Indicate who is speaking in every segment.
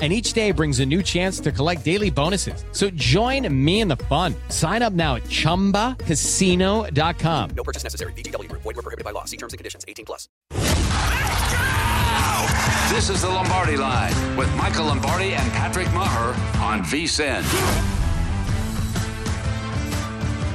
Speaker 1: And each day brings a new chance to collect daily bonuses. So join me in the fun. Sign up now at chumbacasino.com.
Speaker 2: No purchase necessary. VGW Group. Void were prohibited by law. See terms and conditions. 18 plus.
Speaker 3: This is the Lombardi Line with Michael Lombardi and Patrick Maher on VSIN.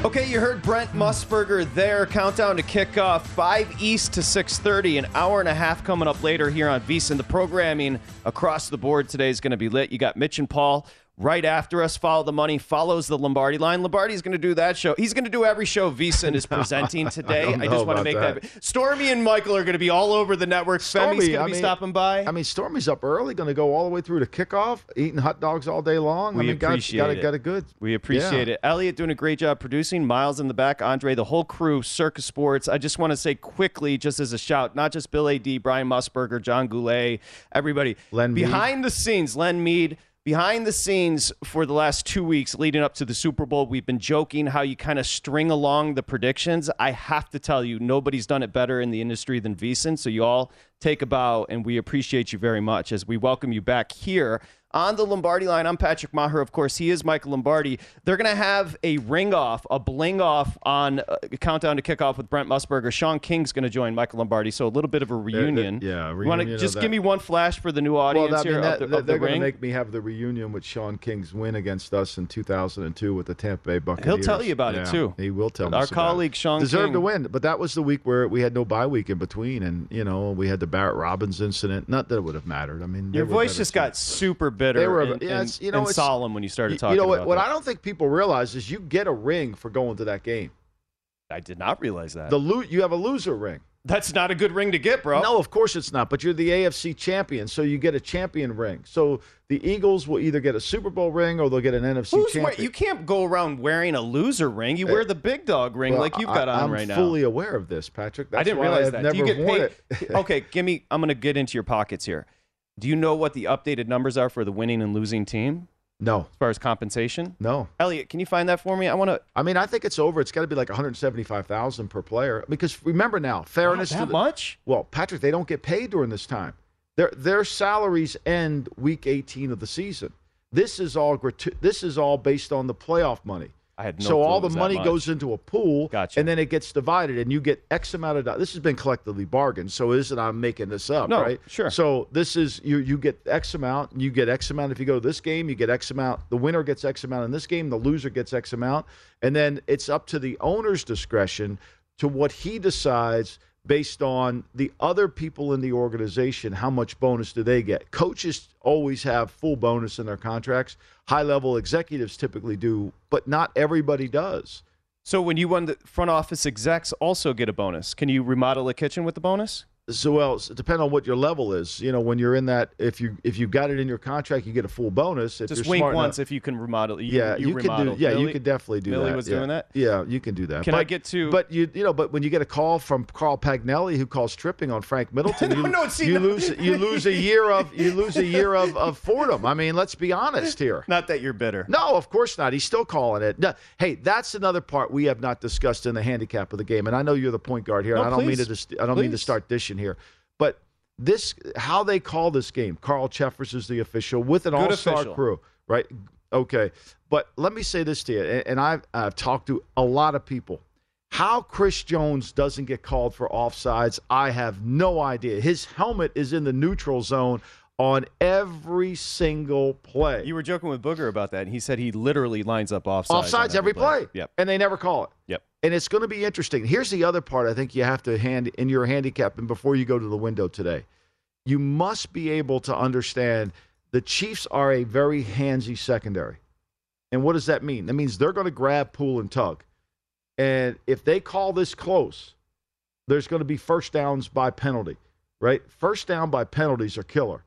Speaker 4: Okay, you heard Brent Musburger there. Countdown to kickoff, 5 East to 6.30. An hour and a half coming up later here on VSIN. The programming across the board today is going to be lit. You got Mitch and Paul right after us. Follow the money follows the Lombardi line. Lombardi's going to do that show. He's going to do every show VSIN is presenting today. I,
Speaker 5: don't
Speaker 4: just want to make that.
Speaker 5: that.
Speaker 4: Stormy and Michael are going to be all over the network. Femi's going to be
Speaker 5: mean-
Speaker 4: stopping by.
Speaker 5: I mean, Stormy's up early, going to go all the way through to kickoff, eating hot dogs all day long.
Speaker 4: We
Speaker 5: I mean, got,
Speaker 4: appreciate
Speaker 5: got
Speaker 4: it.
Speaker 5: Got it good.
Speaker 4: We appreciate
Speaker 5: Yeah.
Speaker 4: it. Elliot doing a great job producing. Miles in the back. Andre, the whole crew, Circa Sports. I just want to say quickly, just as a shout, not just Bill Adee, Brian Musburger, John Goulet, everybody.
Speaker 5: Len Mead.
Speaker 4: Behind the scenes, Len Mead. Behind the scenes for the last two weeks leading up to the Super Bowl, we've been joking how you kind of string along the predictions. I have to tell you, nobody's done it better in the industry than VSIN. So you all take a bow, and we appreciate you very much as we welcome you back here on the Lombardi line. I'm Patrick Maher. Of course, he is Michael Lombardi. They're going to have a ring off, a bling off on uh, Countdown to Kickoff with Brent Musburger. Shaun King's going to join Michael Lombardi. So a little bit of a reunion.
Speaker 5: yeah,
Speaker 4: You wanna
Speaker 5: reunion
Speaker 4: just
Speaker 5: that.
Speaker 4: give me one flash for the new audience
Speaker 5: Well, I mean,
Speaker 4: here
Speaker 5: that,
Speaker 4: of the, of the
Speaker 5: they're going to make me have the reunion with Shaun King's win against us in 2002 with the Tampa Bay Buccaneers.
Speaker 4: He'll tell you about it, too.
Speaker 5: He will tell
Speaker 4: Our
Speaker 5: about
Speaker 4: colleague,
Speaker 5: it.
Speaker 4: Sean
Speaker 5: deserved
Speaker 4: King.
Speaker 5: to win, but that was the week where we had no bye week in between, and you know we had the Barrett Robbins incident. Not that it would have mattered. I mean,
Speaker 4: Your voice just got super bitter
Speaker 5: They were,
Speaker 4: and,
Speaker 5: yeah,
Speaker 4: and-
Speaker 5: you know,
Speaker 4: and solemn when you started talking
Speaker 5: You know what? What. I don't think people realize is you get a ring for going to that game.
Speaker 4: I did not realize that.
Speaker 5: The loot you have a loser ring.
Speaker 4: That's not a good ring to get, bro.
Speaker 5: No, of course it's not. But you're the AFC champion, so you get a champion ring. So the Eagles will either get a Super Bowl ring or they'll get an NFC
Speaker 4: Who's
Speaker 5: champion.
Speaker 4: wear- you can't go around wearing a loser ring. You eh, wear the big dog ring
Speaker 5: Well,
Speaker 4: like you've got
Speaker 5: I,
Speaker 4: on
Speaker 5: I'm
Speaker 4: right now.
Speaker 5: I'm fully aware of this, Patrick. That's
Speaker 4: I didn't realize
Speaker 5: I've
Speaker 4: that.
Speaker 5: Never
Speaker 4: Do you get paid? okay, give me. I'm going to get into your pockets here. Do you know what the updated numbers are for the winning and losing team
Speaker 5: no,
Speaker 4: as far as compensation?
Speaker 5: no.
Speaker 4: Elliot, can you find that for me? I want to.
Speaker 5: I mean, I think it's over. It's got to be like 175,000 per player because remember now, fairness
Speaker 4: that
Speaker 5: to the,
Speaker 4: much?
Speaker 5: Well, Patrick, they don't get paid during this time. Their their salaries end week 18 of the season. This is all gratu- This is all based on the playoff money.
Speaker 4: I had no
Speaker 5: so all the money goes into a pool,
Speaker 4: Gotcha.
Speaker 5: and then it gets divided, and you get X amount of dollars. This has been collectively bargained, so it isn't I'm making this up,
Speaker 4: No,
Speaker 5: right?
Speaker 4: sure.
Speaker 5: So this is you you get X amount, you get X amount if you go to this game, you get X amount. The winner gets X amount in this game, the loser gets X amount, and then it's up to the owner's discretion to what he decides based on the other people in the organization how much bonus do they get coaches always have full bonus in their contracts high level executives typically do but not everybody does
Speaker 4: So when you won the front office execs also get a bonus. Can you remodel a kitchen with the bonus?
Speaker 5: So well, it's- depending on what your level is. You know, when you're in that, if you if you got it in your contract, you get a full bonus. If
Speaker 4: Just wink
Speaker 5: smart
Speaker 4: once
Speaker 5: enough-
Speaker 4: if you can remodel. You,
Speaker 5: yeah,
Speaker 4: you,
Speaker 5: you, can do. Yeah, you
Speaker 4: Millie-
Speaker 5: could definitely do
Speaker 4: Millie
Speaker 5: that.
Speaker 4: was
Speaker 5: yeah.
Speaker 4: doing that?
Speaker 5: Yeah, you can do that.
Speaker 4: Can
Speaker 5: but,
Speaker 4: I get to-
Speaker 5: But you, you know, but when you get a call from Carl Paganelli who calls tripping on Frank Middleton,
Speaker 4: No,
Speaker 5: you,
Speaker 4: no, see,
Speaker 5: you
Speaker 4: no.
Speaker 5: lose you lose a year of you lose a year of, of Fordham. I mean, let's be honest here.
Speaker 4: Not that you're bitter.
Speaker 5: No, of course not. He's still calling it. No, hey, that's another part we have not discussed in the handicap of the game. And I know you're the point guard here.
Speaker 4: No,
Speaker 5: and I don't mean
Speaker 4: please.
Speaker 5: to. Dis- I don't mean to start dishing here, but this how they call this game. Carl Cheffers is the official with an
Speaker 4: Good
Speaker 5: all-star crew, right? Okay, but let me say this to you, and, I've, I've talked to a lot of people. How Chris Jones doesn't get called for offsides, I have no idea. His helmet is in the neutral zone on every single play.
Speaker 4: You were joking with Booger about that. and He said he literally lines up offsides.
Speaker 5: offsides every play.
Speaker 4: Yep.
Speaker 5: And they never call it.
Speaker 4: Yep.
Speaker 5: And it's going to be interesting. Here's the other part I think you have to hand in your handicap and before you go to the window today. You must be able to understand the Chiefs are a very handsy secondary. And what does that mean? That means they're going to grab, pull, and tug. And if they call this close, there's going to be first downs by penalty, right? First down by penalties are killer.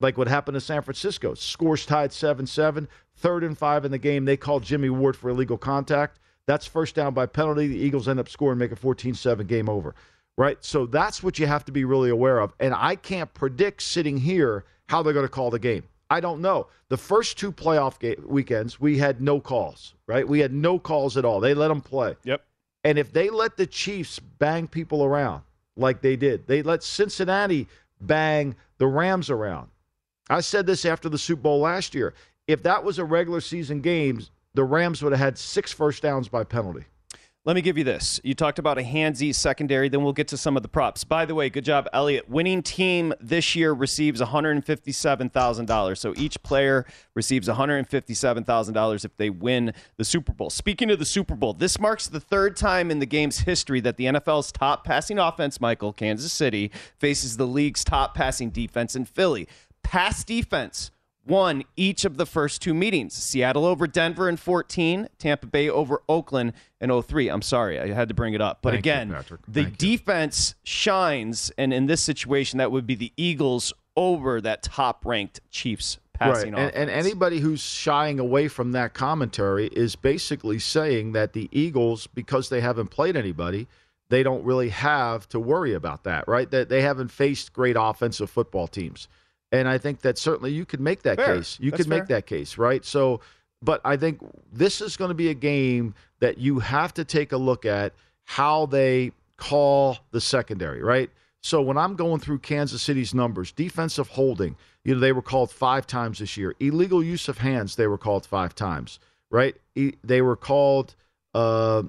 Speaker 5: Like what happened to San Francisco. Scores tied 7 7, third and five in the game. They called Jimmy Ward for illegal contact. That's first down by penalty. The Eagles end up scoring, make a 14 7 game over, right? So that's what you have to be really aware of. And I can't predict sitting here how they're going to call the game. I don't know. The first two playoff ga- weekends, we had no calls, right? We had no calls at all. They let them play.
Speaker 4: Yep.
Speaker 5: And if they let the Chiefs bang people around like they did, they let Cincinnati bang the Rams around. I said this after the Super Bowl last year. If that was a regular season game, the Rams would have had six first downs by penalty.
Speaker 4: Let me give you this. You talked about a handsy secondary, then we'll get to some of the props. By the way, good job, Elliot. Winning team this year receives $157,000. So each player receives $157,000 if they win the Super Bowl. Speaking of the Super Bowl, this marks the third time in the game's history that the NFL's top passing offense, Michael, Kansas City, faces the league's top passing defense in Philly. Pass defense won each of the first two meetings. Seattle over Denver in 14, Tampa Bay over Oakland in 03. I'm sorry, I had to bring it up. But
Speaker 5: Thank
Speaker 4: again,
Speaker 5: Patrick.
Speaker 4: the
Speaker 5: Thank you.
Speaker 4: defense shines, and in this situation, that would be the Eagles over that top ranked Chiefs passing
Speaker 5: right. And, and anybody who's shying away from that commentary is basically saying that the Eagles, because they haven't played anybody, they don't really have to worry about that, right? That they haven't faced great offensive football teams. And I think that certainly you could make that
Speaker 4: Fair.
Speaker 5: case. You
Speaker 4: That's
Speaker 5: could make
Speaker 4: fair.
Speaker 5: that case, right? So, but I think this is going to be a game that you have to take a look at how they call the secondary, right? So when I'm going through Kansas City's numbers, defensive holding, you know, they were called five times this year. Illegal use of hands, they were called five times, right? E- They were called uh,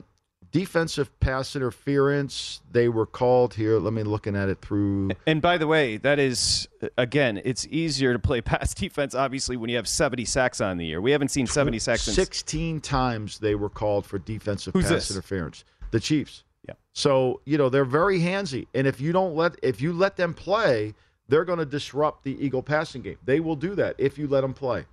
Speaker 5: defensive pass interference. They were called here. Let me looking at it through.
Speaker 4: And by the way, that is again, it's easier to play pass defense obviously when you have 70 sacks on the year. We haven't seen 70 sacks since
Speaker 5: 16 times they were called for defensive
Speaker 4: Who's
Speaker 5: pass
Speaker 4: this?
Speaker 5: interference. The Chiefs.
Speaker 4: Yeah.
Speaker 5: So, you know, they're very handsy. And if you don't let if you let them play, they're going to disrupt the Eagle passing game. They will do that if you let them play.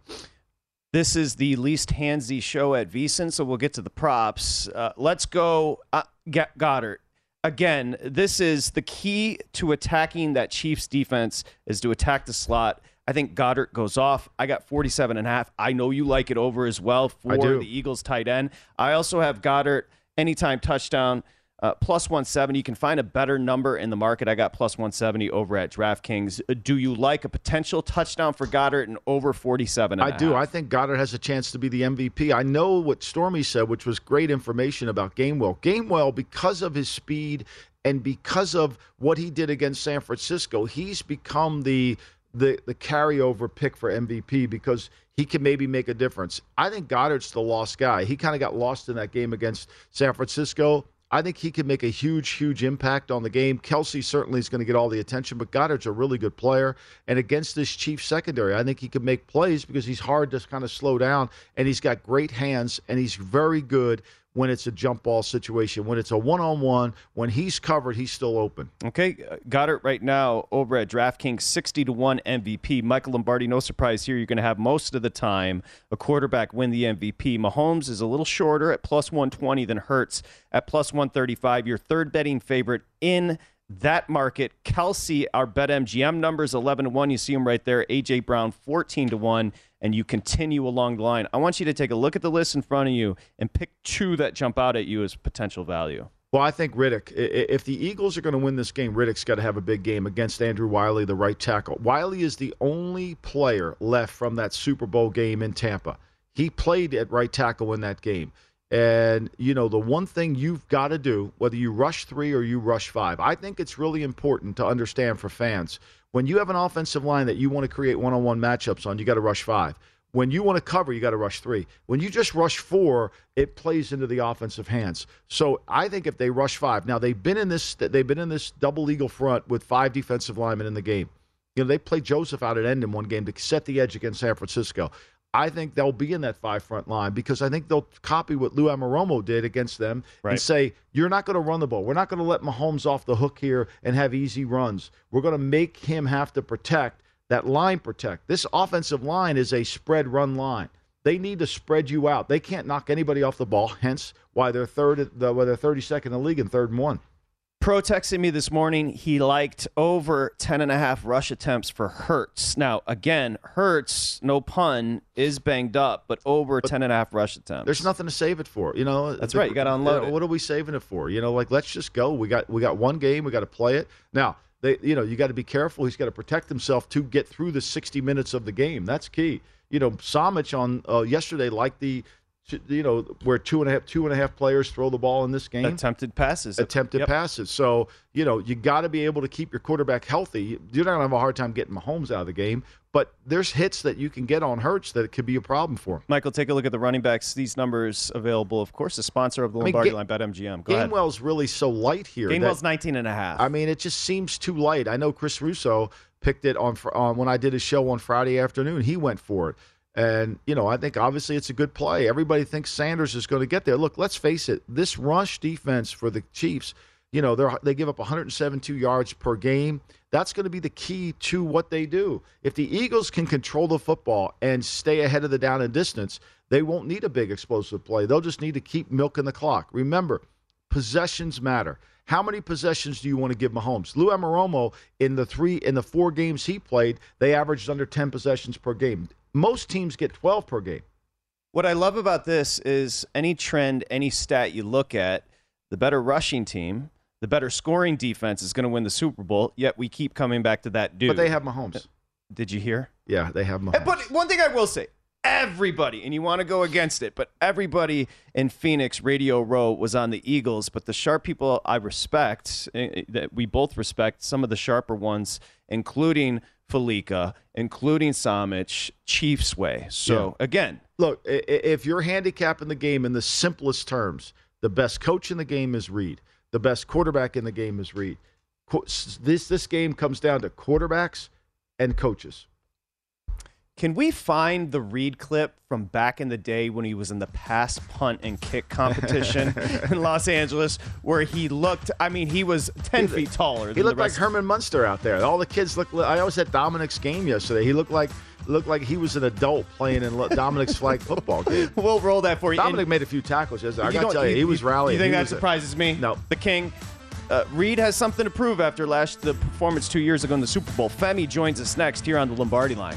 Speaker 4: This is the least handsy show at VSiN, so we'll get to the props. Uh, let's go, uh, Goedert. Again, this is the key to attacking that Chiefs defense is to attack the slot. I think Goedert goes off. I got 47 and a half. I know you like it over as well for the Eagles tight end. I also have Goedert anytime touchdown uh, plus 170. You can find a better number in the market. I got plus 170 over at DraftKings. Uh, Do you like a potential touchdown for Goedert and over 47 and
Speaker 5: I do. I think Goedert has a chance to be the MVP. I know what Stormy said, which was great information about Gainwell. Gainwell, because of his speed and because of what he did against San Francisco, he's become the the the carryover pick for MVP because he can maybe make a difference. I think Goedert's the lost guy. He kind of got lost in that game against San Francisco. I think he can make a huge, huge impact on the game. Kelce certainly is going to get all the attention, but Goedert's a really good player. And against this Chiefs secondary, I think he can make plays because he's hard to kind of slow down and he's got great hands and he's very good when it's a jump ball situation. When it's a one on one, when he's covered, he's still open.
Speaker 4: Okay, uh, got it right now over at DraftKings, 60 to 1 MVP. Michael Lombardi, no surprise here. You're going to have most of the time a quarterback win the MVP. Mahomes is a little shorter at plus 120 than Hurts at plus 135. Your third betting favorite in that market. Kelce, our BetMGM numbers 11 to 1. You see him right there. AJ Brown 14 to 1 and you continue along the line. I want you to take a look at the list in front of you and pick two that jump out at you as potential value.
Speaker 5: Well, I think Reddick, if the Eagles are going to win this game, Reddick's got to have a big game against Andrew Wylie, the right tackle. Wylie is the only player left from that Super Bowl game in Tampa. He played at right tackle in that game. And, you know, the one thing you've got to do, whether you rush three or you rush five, I think it's really important to understand for fans when you have an offensive line that you want to create one on one matchups on, you got to rush five. When you want to cover, you got to rush three. When you just rush four, it plays into the offensive hands. So I think if they rush five, now they've been in this they've been in this double eagle front with five defensive linemen in the game. You know, they played Joseph out at end in one game to set the edge against San Francisco. I think they'll be in that five front line because I think they'll copy what Lou Anarumo did against them right. and say, you're not going to run the ball. We're not going to let Mahomes off the hook here and have easy runs. We're going to make him have to protect that line protect. This offensive line is a spread run line. They need to spread you out. They can't knock anybody off the ball, hence why they're third why they're 32nd in the league and third and one.
Speaker 4: Pro texted me this morning. He liked over 10 and a half rush attempts for Hurts. Now, again, Hurts, no pun, is banged up, but over but 10 and a half rush attempts.
Speaker 5: There's nothing to save it for. You know,
Speaker 4: that's the, right. You got to unload
Speaker 5: you know, What are we saving it for? You know, like let's just go. We got we got one game. We got to play it. Now, they, you know, you got to be careful. He's got to protect himself to get through the 60 minutes of the game. That's key. You know, Samich on uh, yesterday liked the you know, where two and a half two and a half players throw the ball in this game.
Speaker 4: Attempted passes.
Speaker 5: Attempted yep. passes. So, you know, you got to be able to keep your quarterback healthy. You're not going to have a hard time getting Mahomes out of the game, but there's hits that you can get on Hurts that it could be a problem for him.
Speaker 4: Michael, take a look at the running backs. These numbers available, of course, the sponsor of the Lombardi I mean, Line, BetMGM. Go
Speaker 5: Gainwell's
Speaker 4: ahead.
Speaker 5: really so light here.
Speaker 4: Gainwell's that, 19 and a half.
Speaker 5: I mean, it just seems too light. I know Chris Russo picked it on, on uh, when I did his show on Friday afternoon. He went for it. And, you know, I think obviously it's a good play. Everybody thinks Sanders is going to get there. Look, let's face it, this rush defense for the Chiefs, you know, they they give up 172 yards per game. That's going to be the key to what they do. If the Eagles can control the football and stay ahead of the down and distance, they won't need a big explosive play. They'll just need to keep milking the clock. Remember, possessions matter. How many possessions do you want to give Mahomes? Lou Anarumo in the three in the four games he played, they averaged under 10 possessions per game. Most teams get 12 per game.
Speaker 4: What I love about this is any trend, any stat you look at, the better rushing team, the better scoring defense is going to win the Super Bowl. Yet we keep coming back to that dude.
Speaker 5: But they have Mahomes.
Speaker 4: Did you hear?
Speaker 5: Yeah, they have Mahomes.
Speaker 4: But one thing I will say, everybody, and you want to go against it, but everybody in Phoenix, Radio Row, was on the Eagles. But the sharp people I respect, eh, eh, that we both respect, some of the sharper ones, including Fallica, including Samich, Chiefs way. So yeah. again,
Speaker 5: look, if you're handicapping the game in the simplest terms, the best coach in the game is Reid. The best quarterback in the game is Reed. This this game comes down to quarterbacks and coaches.
Speaker 4: Can we find the Reid clip from back in the day when he was in the pass, punt, and kick competition in Los Angeles, where he looked? I mean, he was ten he, feet taller.
Speaker 5: He looked like Herman Munster out there. All the kids look. I was at Dominic's game yesterday. He looked like looked like he was an adult playing in Dominic's flag football game.
Speaker 4: We'll roll that for you.
Speaker 5: Dominic and made a few tackles yesterday. I got to tell you, you, he was rallying.
Speaker 4: You think
Speaker 5: he
Speaker 4: that surprises
Speaker 5: a,
Speaker 4: me?
Speaker 5: No.
Speaker 4: The King. Uh, Reid has something to prove after last the performance two years ago in the Super Bowl. Femi joins us next here on the Lombardi line.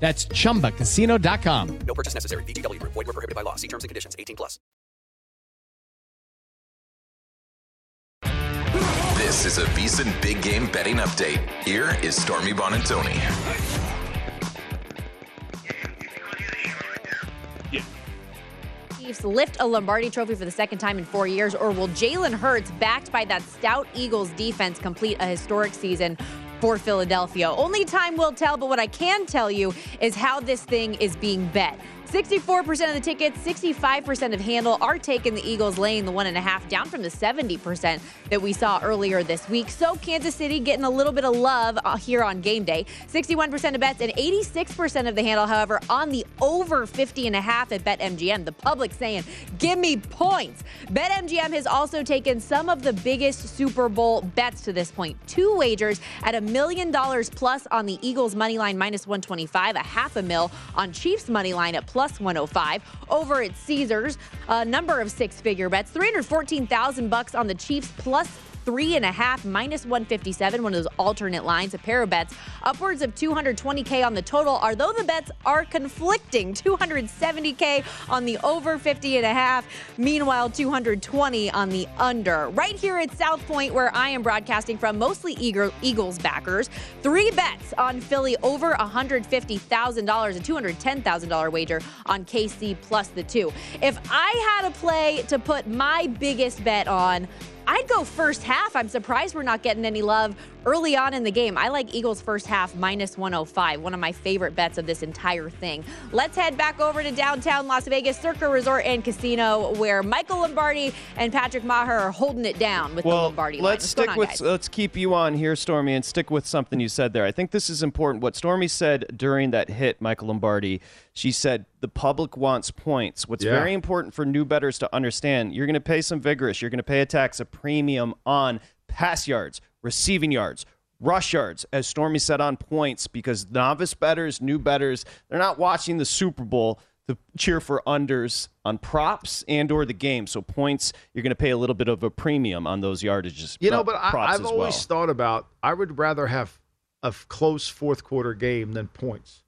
Speaker 1: That's chumbacasino.com.
Speaker 2: No purchase necessary. VGW Group. Void were prohibited by law. See terms and conditions. 18 plus.
Speaker 6: This is a VSiN Big Game Betting Update. Here is Stormy Buonantony.
Speaker 7: Chiefs lift a Lombardi trophy for the second time in four years, or will Jalen Hurts, backed by that stout Eagles defense, complete a historic season for Philadelphia? Only time will tell, but what I can tell you is how this thing is being bet. 64% of the tickets, 65% of handle are taking the Eagles laying the one and a half down from the 70% that we saw earlier this week. So Kansas City getting a little bit of love uh, here on game day. 61% of bets and 86% of the handle, however, on the over 50 and a half at BetMGM. The public saying, give me points. BetMGM has also taken some of the biggest Super Bowl bets to this point. Two wagers at a million dollars plus on the Eagles money line minus 125, a half a mil on Chiefs money line at plus 105. Over at Caesars, a number of six-figure bets, 314,000 bucks on the Chiefs plus three and a half minus 157 one of those alternate lines a pair of bets upwards of 220k on the total. Although the bets are conflicting 270k on the over 50 and a half meanwhile 220 on the under. Right here at south point where i am broadcasting from mostly eagles backers three bets on philly over $150000 a $210000 wager on kc plus the two. If i had a play to put my biggest bet on I'd go first half. I'm surprised we're not getting any love early on in the game. I like Eagles first half minus 105, one of my favorite bets of this entire thing. Let's head back over to downtown Las Vegas, Circa Resort and Casino, where Michael Lombardi and Patrick Maher are holding it down with
Speaker 4: well,
Speaker 7: the Lombardi.
Speaker 4: Let's stick
Speaker 7: on,
Speaker 4: with
Speaker 7: guys?
Speaker 4: let's keep you on here, Stormy, and stick with something you said there. I think this is important. What Stormy said during that hit, Michael Lombardi, she said the public wants points. What's
Speaker 5: Yeah.
Speaker 4: very important for new bettors to understand, you're going to pay some vigorous. You're going to pay a tax, a premium on pass yards, receiving yards, rush yards, as Stormy said on points, because novice betters, new betters, they're not watching the Super Bowl to cheer for unders on props and or the game. So points, you're going to pay a little bit of a premium on those yardages.
Speaker 5: You know,
Speaker 4: uh,
Speaker 5: but I, I've always
Speaker 4: well.
Speaker 5: thought about I would rather have a close fourth quarter game than points.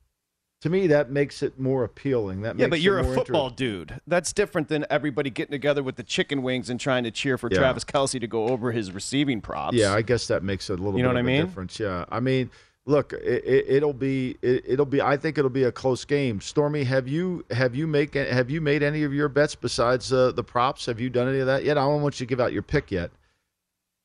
Speaker 5: To me, that makes it more appealing. That
Speaker 4: Yeah, but you're a
Speaker 5: more
Speaker 4: football dude. That's different than everybody getting together with the chicken wings and trying to cheer for
Speaker 5: Yeah.
Speaker 4: Travis Kelce to go over his receiving props.
Speaker 5: Yeah, I guess that makes a little
Speaker 4: You know
Speaker 5: bit
Speaker 4: what
Speaker 5: of
Speaker 4: I
Speaker 5: a
Speaker 4: mean?
Speaker 5: difference. Yeah, I mean, look, it, it, it'll be it, it'll be. I think it'll be a close game. Stormy, have you have you make have you made any of your bets besides uh, the props? Have you done any of that yet? I don't want you to give out your pick yet.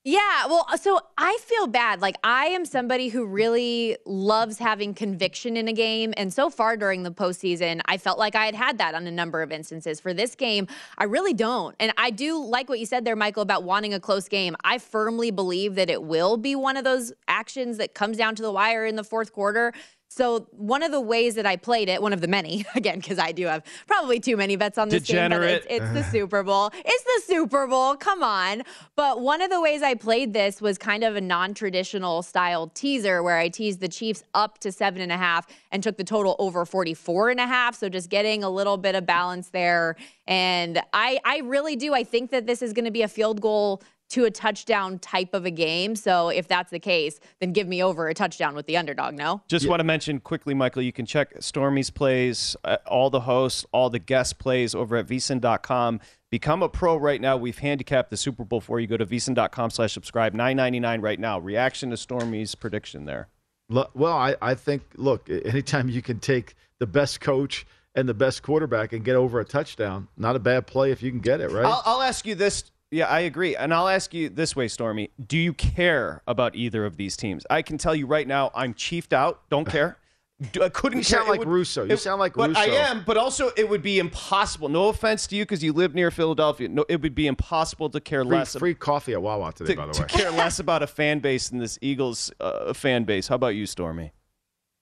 Speaker 7: Yeah, well, uh, so I feel bad. Like, I am somebody who really loves having conviction in a game. And so far during the postseason, I felt like I had had that on a number of instances. For this game, I really don't. And I do like what you said there, Michael, about wanting a close game. I firmly believe that it will be one of those actions that comes down to the wire in the fourth quarter. So one of the ways that I played it, one of the many, again, because I do have probably too many bets on this
Speaker 4: Degenerate.
Speaker 7: game, but it's, it's the Super Bowl. It's the Super Bowl. Come on. But one of the ways I played this was kind of a non-traditional style teaser where I teased the Chiefs up to seven and a half and took the total over 44 and a half. So just getting a little bit of balance there. And I, I really do. I think that this is going to be a field goal to a touchdown type of a game. So if that's the case, then give me over a touchdown with the underdog. No.
Speaker 4: Just want to mention quickly, Michael, you can check Stormy's plays, uh, all the hosts, all the guest plays over at vsin.com. Become a pro right now. We've handicapped the Super Bowl for you. Go to vsin.com slash subscribe. Nine ninety nine right now. Reaction to Stormy's prediction there.
Speaker 5: Well, I, I think, look, anytime you can take the best coach and the best quarterback and get over a touchdown, not a bad play if you can get it, right?
Speaker 4: I'll, I'll ask you this. Yeah, I agree. And I'll ask you this way, Stormy. Do you care about either of these teams? I can tell you right now, I'm chiefed out. Don't care. I couldn't
Speaker 5: You sound
Speaker 4: It
Speaker 5: like
Speaker 4: would-
Speaker 5: Russo. You
Speaker 4: it-
Speaker 5: sound like
Speaker 4: but I am, but also it would be impossible. No offense to you because you live near Philadelphia. No, it would be impossible to care
Speaker 5: free,
Speaker 4: less
Speaker 5: free coffee at Wawa today,
Speaker 4: to,
Speaker 5: by the way.
Speaker 4: to
Speaker 5: way.
Speaker 4: care less about a fan base than this Eagles uh, fan base. How about you, Stormy?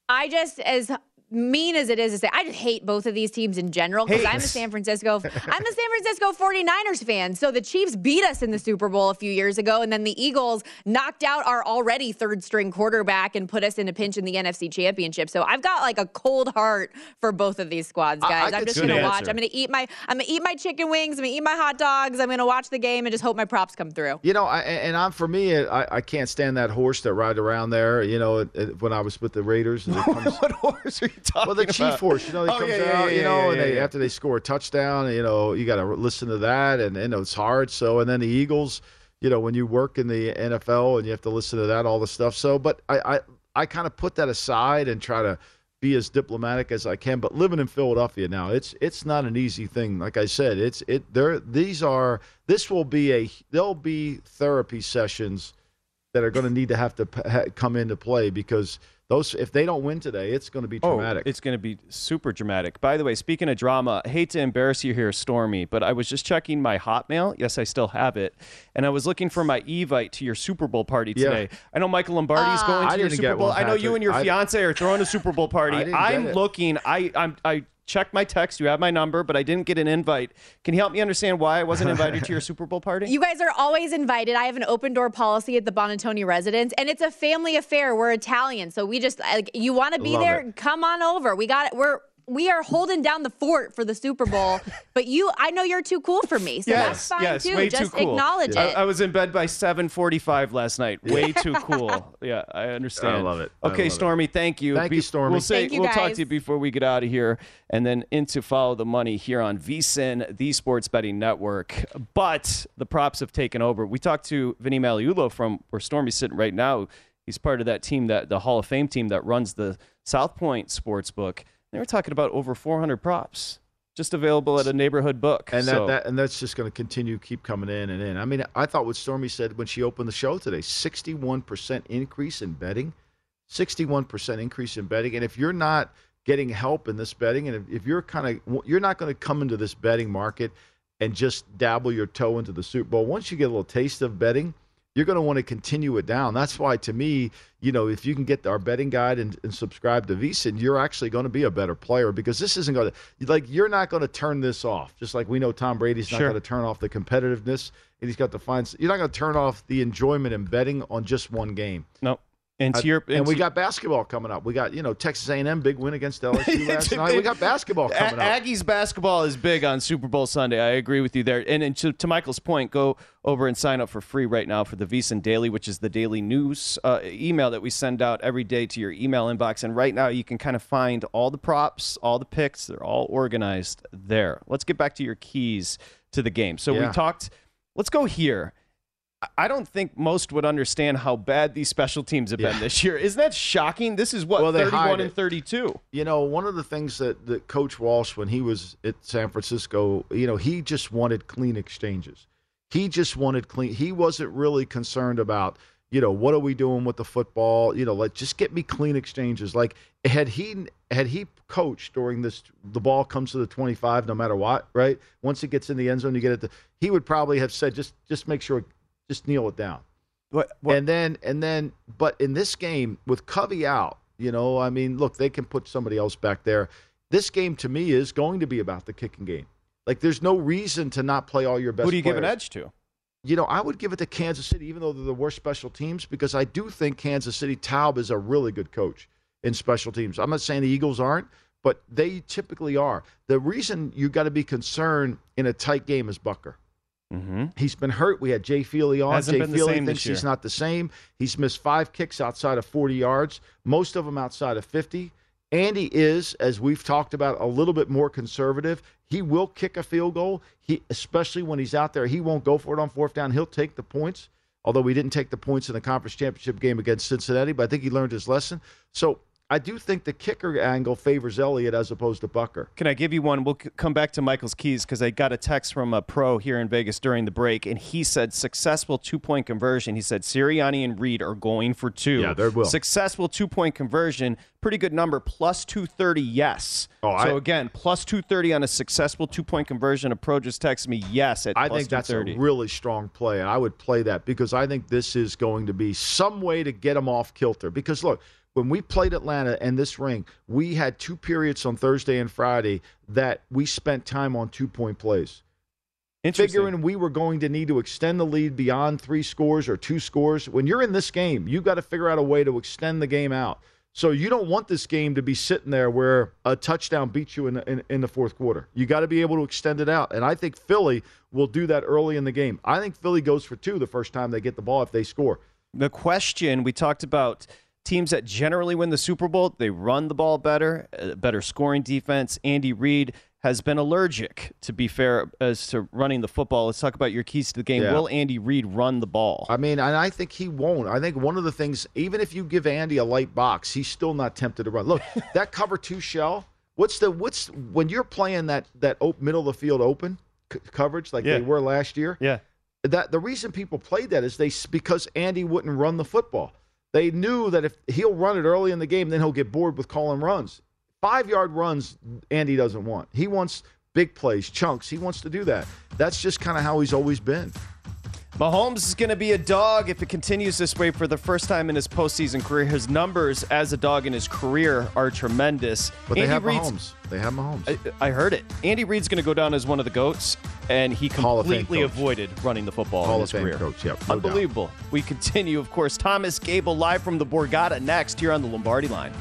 Speaker 7: I just as mean as it is to say, I just hate both of these teams in general because I'm a San Francisco, I'm a San Francisco 49ers fan. So the Chiefs beat us in the Super Bowl a few years ago, and then the Eagles knocked out our already third string quarterback and put us in a pinch in the NFC Championship. So I've got like a cold heart for both of these squads,
Speaker 5: I- I
Speaker 7: guys. I'm just gonna
Speaker 5: that.
Speaker 7: watch. I'm gonna eat my I'm gonna eat my chicken wings. I'm gonna eat my hot dogs. I'm gonna watch the game and just hope my props come through.
Speaker 5: You know, I, and I'm for me, I, I can't stand that horse that ride around there. You know, when I was with the Raiders, comes,
Speaker 4: what horse are you talking
Speaker 5: well, the
Speaker 4: about?
Speaker 5: chief horse. You know, he
Speaker 4: Oh,
Speaker 5: comes
Speaker 4: yeah, yeah,
Speaker 5: out.
Speaker 4: yeah,
Speaker 5: you know, and they after they score a touchdown, you know, you got to listen to that, and you know it's hard. So, and then the Eagles. You know, when you work in the NFL and you have to listen to that, all the stuff. So, but I, I, I kind of put that aside and try to be as diplomatic as I can. But living in Philadelphia now, it's it's not an easy thing. Like I said, it's it there. These are this will be a there'll be therapy sessions that are going to need to have to p- ha- come into play because those if they don't win today, it's going to be dramatic.
Speaker 4: Oh, it's going to be super dramatic. By the way, speaking of drama, I hate to embarrass you here, Stormy, but I was just checking my Hotmail. Yes, I still have it, and I was looking for my Evite to your Super Bowl party today.
Speaker 5: Yeah.
Speaker 4: today. I know Michael Lombardi's
Speaker 7: Ah.
Speaker 4: going
Speaker 5: I
Speaker 4: to your Super Bowl.
Speaker 5: one,
Speaker 4: I know you and your
Speaker 5: I-
Speaker 4: fiance are throwing a Super Bowl party.
Speaker 5: I didn't
Speaker 4: I'm looking. I I'm, I checked my text. You have my number, but I didn't get an invite. Can you help me understand why I wasn't invited to your Super Bowl party?
Speaker 7: You guys are always invited. I have an open door policy at the Buonantony residence, and it's a family affair. We're Italian, so we just like you want to be
Speaker 5: Love
Speaker 7: there.
Speaker 5: it.
Speaker 7: Come on over. We got it. We're we are holding down the fort for the Super Bowl, but you, I know you're too cool for me, so that's fine
Speaker 4: yes,
Speaker 7: too.
Speaker 4: way
Speaker 7: Just
Speaker 4: too cool.
Speaker 7: acknowledge
Speaker 4: I,
Speaker 7: it.
Speaker 4: I was in bed by 7:45 last night. Way too cool. Yeah, I understand.
Speaker 5: I love it.
Speaker 4: Okay,
Speaker 5: love it.
Speaker 4: Stormy, thank you.
Speaker 5: Thank you, Stormy.
Speaker 4: We'll say
Speaker 7: Thank you,
Speaker 4: we'll talk to you before we get out of here, and then into follow the money here on VSIN, the Sports Betting Network. But the props have taken over. We talked to Vinny Magliulo from where Stormy's sitting right now. He's part of that team that the Hall of Fame team that runs the South Point Sportsbook. They were talking about over 400 props just available at a neighborhood book.
Speaker 5: and that, that and that's just going to continue keep coming in and in. I mean, I thought what Stormy said when she opened the show today, 61% increase in betting. 61% increase in betting and if you're not getting help in this betting and if, if you're kind of you're not going to come into this betting market and just dabble your toe into the Super Bowl. Once you get a little taste of betting, you're going to want to continue it down. That's why, to me, you know, if you can get our betting guide and, and subscribe to VSIN, you're actually going to be a better player because this isn't going to, like, you're not going to turn this off. Just like we know Tom Brady's not
Speaker 4: Sure.
Speaker 5: going to turn off the competitiveness and he's got to find, you're not going to turn off the enjoyment in betting on just one game.
Speaker 4: no. And to your
Speaker 5: and we
Speaker 4: to-
Speaker 5: got basketball coming up. We got, you know, Texas A&M big win against LSU last night. We got basketball
Speaker 4: A-
Speaker 5: coming up.
Speaker 4: Aggies basketball is big on Super Bowl Sunday. I agree with you there. And, and to, to Michael's point, go over and sign up for free right now for the VSiN Daily, which is the daily news uh, email that we send out every day to your email inbox. And right now, you can kind of find all the props, all the picks. They're all organized there. Let's get back to your keys to the game. So
Speaker 5: Yeah.
Speaker 4: we talked. Let's go here. I- don't think most would understand how bad these special teams have been
Speaker 5: Yeah.
Speaker 4: this year. Isn't that shocking? This is what
Speaker 5: Well, they
Speaker 4: 31 and 32.
Speaker 5: You know, one of the things that, that Coach Walsh, when he was at San Francisco, you know, he just wanted clean exchanges. He just wanted clean. He wasn't really concerned about, you know, what are we doing with the football? You know, like just get me clean exchanges. Like had he had he coached during this, the ball comes to the twenty five, no matter what, right? Once it gets in the end zone, you get it. To, he would probably have said, just just make sure, just kneel it down.
Speaker 4: What, what,
Speaker 5: And then and then but in this game with Covey out, you know, I mean, look, they can put somebody else back there. This game to me is going to be about the kicking game. Like there's no reason to not play all your best
Speaker 4: who do you give an edge to?
Speaker 5: You know, I would give it to Kansas City, even though they're the worst special teams, because I do think Kansas City Toub is a really good coach in special teams. I'm not saying the Eagles aren't, but they typically are. The reason you got to be concerned in a tight game is Butker.
Speaker 4: Mm-hmm.
Speaker 5: He's been hurt. We had Jay Feely on.
Speaker 4: Hasn't
Speaker 5: Jay Feely
Speaker 4: same
Speaker 5: thinks he's not the same. He's missed five kicks outside of 40 yards, most of them outside of 50. Andy is, as we've talked about, a little bit more conservative. He will kick a field goal. He, especially when he's out there, he won't go for it on fourth down. He'll take the points. Although we didn't take the points in the conference championship game against Cincinnati, but I think he learned his lesson. So I do think the kicker angle favors Elliott as opposed to Butker.
Speaker 4: Can I give you one? We'll come back to Michael's keys because I got a text from a pro here in Vegas during the break, and he said successful two point conversion. He said Sirianni and Reid are going for two.
Speaker 5: Yeah, they will.
Speaker 4: Successful two point conversion, pretty good number, plus 230, yes.
Speaker 5: Oh,
Speaker 4: so
Speaker 5: I-
Speaker 4: again, plus 230 on a successful two point conversion. A pro just texted me yes at
Speaker 5: I think that's a really strong play, and I would play that because I think this is going to be some way to get them off kilter. Because look, when we played Atlanta and this ring, we had two periods on Thursday and Friday that we spent time on two point plays. Figuring we were going to need to extend the lead beyond three scores or two scores. When you're in this game, you've got to figure out a way to extend the game out. So you don't want this game to be sitting there where a touchdown beats you in the, in, in the fourth quarter. You got to be able to extend it out, and I think Philly will do that early in the game. I think Philly goes for two the first time they get the ball if they score.
Speaker 4: the question we talked about teams that generally win the Super Bowl, they run the ball better, uh, better scoring defense. Andy Reid has been allergic, to be fair, as to running the football. Let's talk about your keys to the game.
Speaker 5: Yeah.
Speaker 4: Will Andy Reid run the ball?
Speaker 5: I mean, and I think he won't. I think one of the things, even if you give Andy a light box, he's still not tempted to run. Look, that cover two shell. What's the what's when you're playing that that op- middle of the field open c- coverage like
Speaker 4: Yeah.
Speaker 5: they were last year?
Speaker 4: Yeah.
Speaker 5: That the reason people played that is they because Andy wouldn't run the football. They knew that if he'll run it early in the game, then he'll get bored with calling runs. Five yard runs, Andy doesn't want. He wants big plays, chunks. He wants to do that. That's just kind of how he's always been.
Speaker 4: Mahomes is going to be a dog if it continues this way for the first time in his postseason career. His numbers as a dog in his career are tremendous.
Speaker 5: But they have
Speaker 4: Reid's-
Speaker 5: Mahomes. They have Mahomes.
Speaker 4: I, I heard it. Andy Reid's going to go down as one of the goats, and he
Speaker 5: Hall of Fame
Speaker 4: completely avoided running the football
Speaker 5: Hall
Speaker 4: in
Speaker 5: of
Speaker 4: his
Speaker 5: Fame
Speaker 4: career.
Speaker 5: coach, yep, no doubt.
Speaker 4: Unbelievable. We continue, of course. Thomas Gable live from the Borgata next here on the Lombardi line.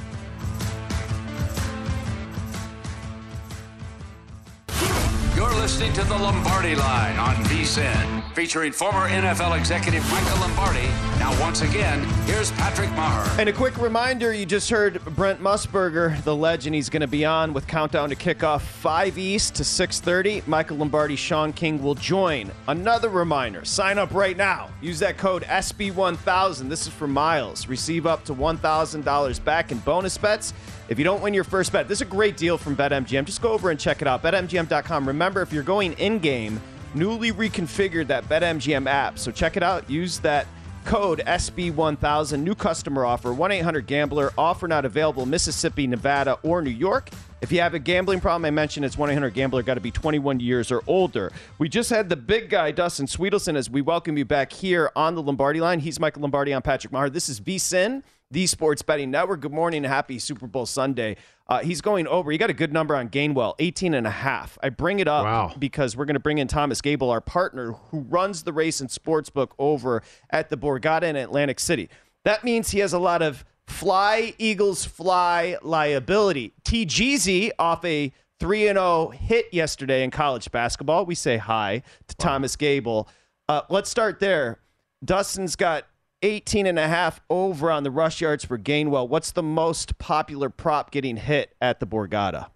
Speaker 3: Listening to the Lombardi Line on VSIN, featuring former NFL executive Michael Lombardi. Now, once again, here's Patrick Maher.
Speaker 4: And a quick reminder you just heard Brent Musburger, the legend. He's going to be on with Countdown to Kickoff 5 East to 6.30. Michael Lombardi, Shaun King will join. Another reminder, sign up right now. Use that code SB1000. This is for Miles. Receive up to $1,000 back in bonus bets. If you don't win your first bet, this is a great deal from BetMGM. Just go over and check it out. BetMGM.com. Remember, if you're going in-game, newly reconfigured that BetMGM app. So check it out. Use that code SB1000. New customer offer 1 800 Gambler. Offer not available Mississippi, Nevada, or New York. If you have a gambling problem, I mentioned it's 1 800 Gambler. Got to be 21 years or older. We just had the big guy, Dustin Swedelson, as we welcome you back here on the Lombardi line. He's Michael Lombardi. I'm Patrick Maher. This is VSIN, the Sports Betting Network. Good morning happy Super Bowl Sunday. Uh, he's going over. He got a good number on Gainwell, 18 and a half. I bring it up
Speaker 5: Wow.
Speaker 4: because we're going to bring in Thomas Gable, our partner, who runs the race and sportsbook over at the Borgata in Atlantic City. That means he has a lot of fly, Eagles fly liability. TGZ off a 3 0 hit yesterday in college basketball. We say hi to Thomas Gable. Uh, let's start there. Dustin's got 18 and a half over on the rush yards for Gainwell. What's the most popular prop getting hit at the Borgata?